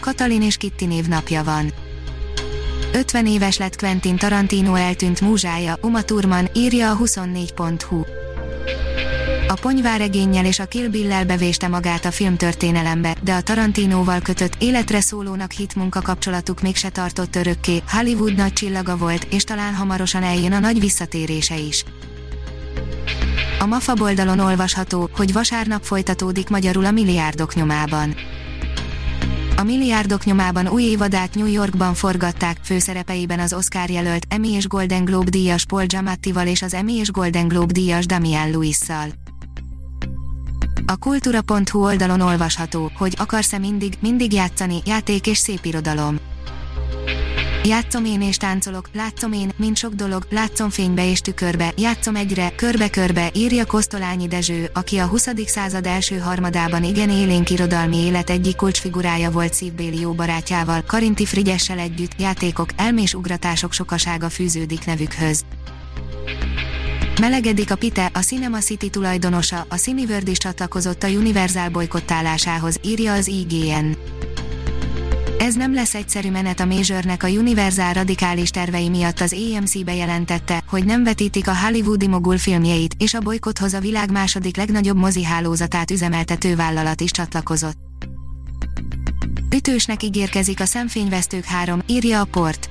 Katalin és Kitti névnapja van. 50 éves lett Quentin Tarantino eltűnt múzsája, Uma Thurman, írja a 24.hu. A ponyváregénnyel és a Kill Bill-lel bevéste magát a filmtörténelembe, de a Tarantinóval kötött életre szólónak hit munkakapcsolatuk mégse tartott örökké, Hollywood nagy csillaga volt, és talán hamarosan eljön a nagy visszatérése is. A MAFA oldalon olvasható, hogy vasárnap folytatódik magyarul a milliárdok nyomában. A milliárdok nyomában új évadát New Yorkban forgatták, főszerepeiben az Oscar jelölt Emmy és Golden Globe díjas Paul Giamattival és az Emmy és Golden Globe díjas Damian Lewis-szal. A kultúra.hu oldalon olvasható, hogy akarsz-e mindig, mindig játszani, játék és szép irodalom. Játszom én és táncolok, látszom én, mint sok dolog, látszom fénybe és tükörbe, játszom egyre, körbe-körbe, írja Kosztolányi Dezső, aki a 20. század első harmadában igen élénk irodalmi élet egyik kulcsfigurája volt szívbéli jó barátjával, Karinti Frigyessel együtt, játékok, elmés ugratások sokasága fűződik nevükhöz. Melegedik a Pite, a Cinema City tulajdonosa, a Cineworld is csatlakozott a Universal bolykottálásához, írja az IGN. Ez nem lesz egyszerű menet a Majornek a Universal radikális tervei miatt az AMC bejelentette, hogy nem vetítik a Hollywoodi mogul filmjeit, és a bolykothoz a világ második legnagyobb mozi hálózatát üzemeltető vállalat is csatlakozott. Ütősnek ígérkezik a Szemfényvesztők 3, írja a port.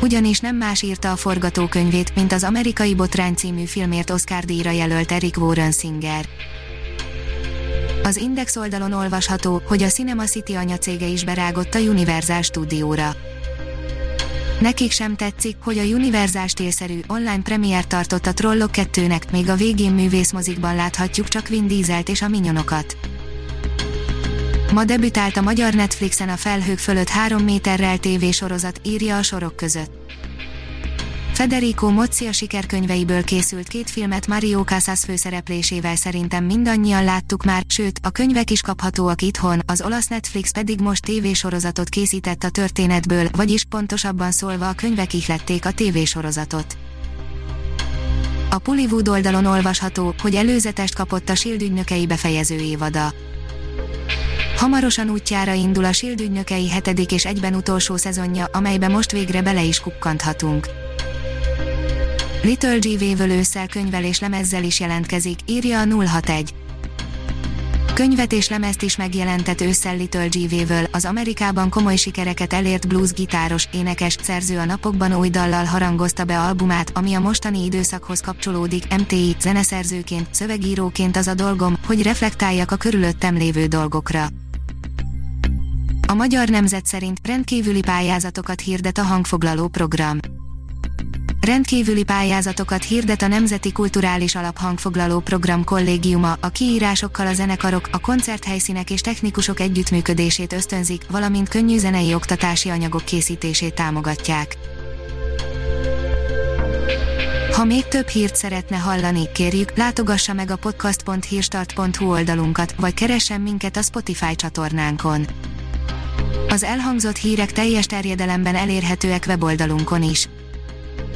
Ugyanis nem más írta a forgatókönyvét, mint az amerikai Botrány című filmért Oscar díjra jelölt Eric Warren Singer. Az Index oldalon olvasható, hogy a Cinema City anyacége is berágott a Universal stúdióra. Nekik sem tetszik, hogy a Universal stílszerű online premier tartott a Trollok 2-nek, még a végén művészmozikban láthatjuk csak Vin Dieselt és a minyonokat. Ma debütált a magyar Netflixen a felhők fölött 3 méterrel tévésorozat, írja a sorok között. Federico a sikerkönyveiből készült két filmet Mario Casas főszereplésével szerintem mindannyian láttuk már, sőt, a könyvek is kaphatóak itthon, az olasz Netflix pedig most tévésorozatot készített a történetből, vagyis pontosabban szólva a könyvek ihlették a tévésorozatot. A Pullywood oldalon olvasható, hogy előzetest kapott a Shield ügynökei befejező évada. Hamarosan útjára indul a Shield ügynökei hetedik és egyben utolsó szezonja, amelybe most végre bele is kukkanthatunk. Little G vévölősszel könyvel és lemezzel is jelentkezik, írja a 061. Könyvet és lemezt is megjelentett ősszel Little G vévöl, az Amerikában komoly sikereket elért blues gitáros, énekes, szerző a napokban új dallal harangozta be albumát, ami a mostani időszakhoz kapcsolódik, MTI, zeneszerzőként, szövegíróként az a dolgom, hogy reflektáljak a körülöttem lévő dolgokra. A magyar nemzet szerint rendkívüli pályázatokat hirdet a hangfoglaló program Rendkívüli pályázatokat hirdet a Nemzeti Kulturális Alaphangfoglaló Program kollégiuma, a kiírásokkal a zenekarok, a koncerthelyszínek és technikusok együttműködését ösztönzik, valamint könnyű zenei oktatási anyagok készítését támogatják. Ha még több hírt szeretne hallani, kérjük, látogassa meg a podcast.hírstart.hu oldalunkat, vagy keressen minket a Spotify csatornánkon. Az elhangzott hírek teljes terjedelemben elérhetőek weboldalunkon is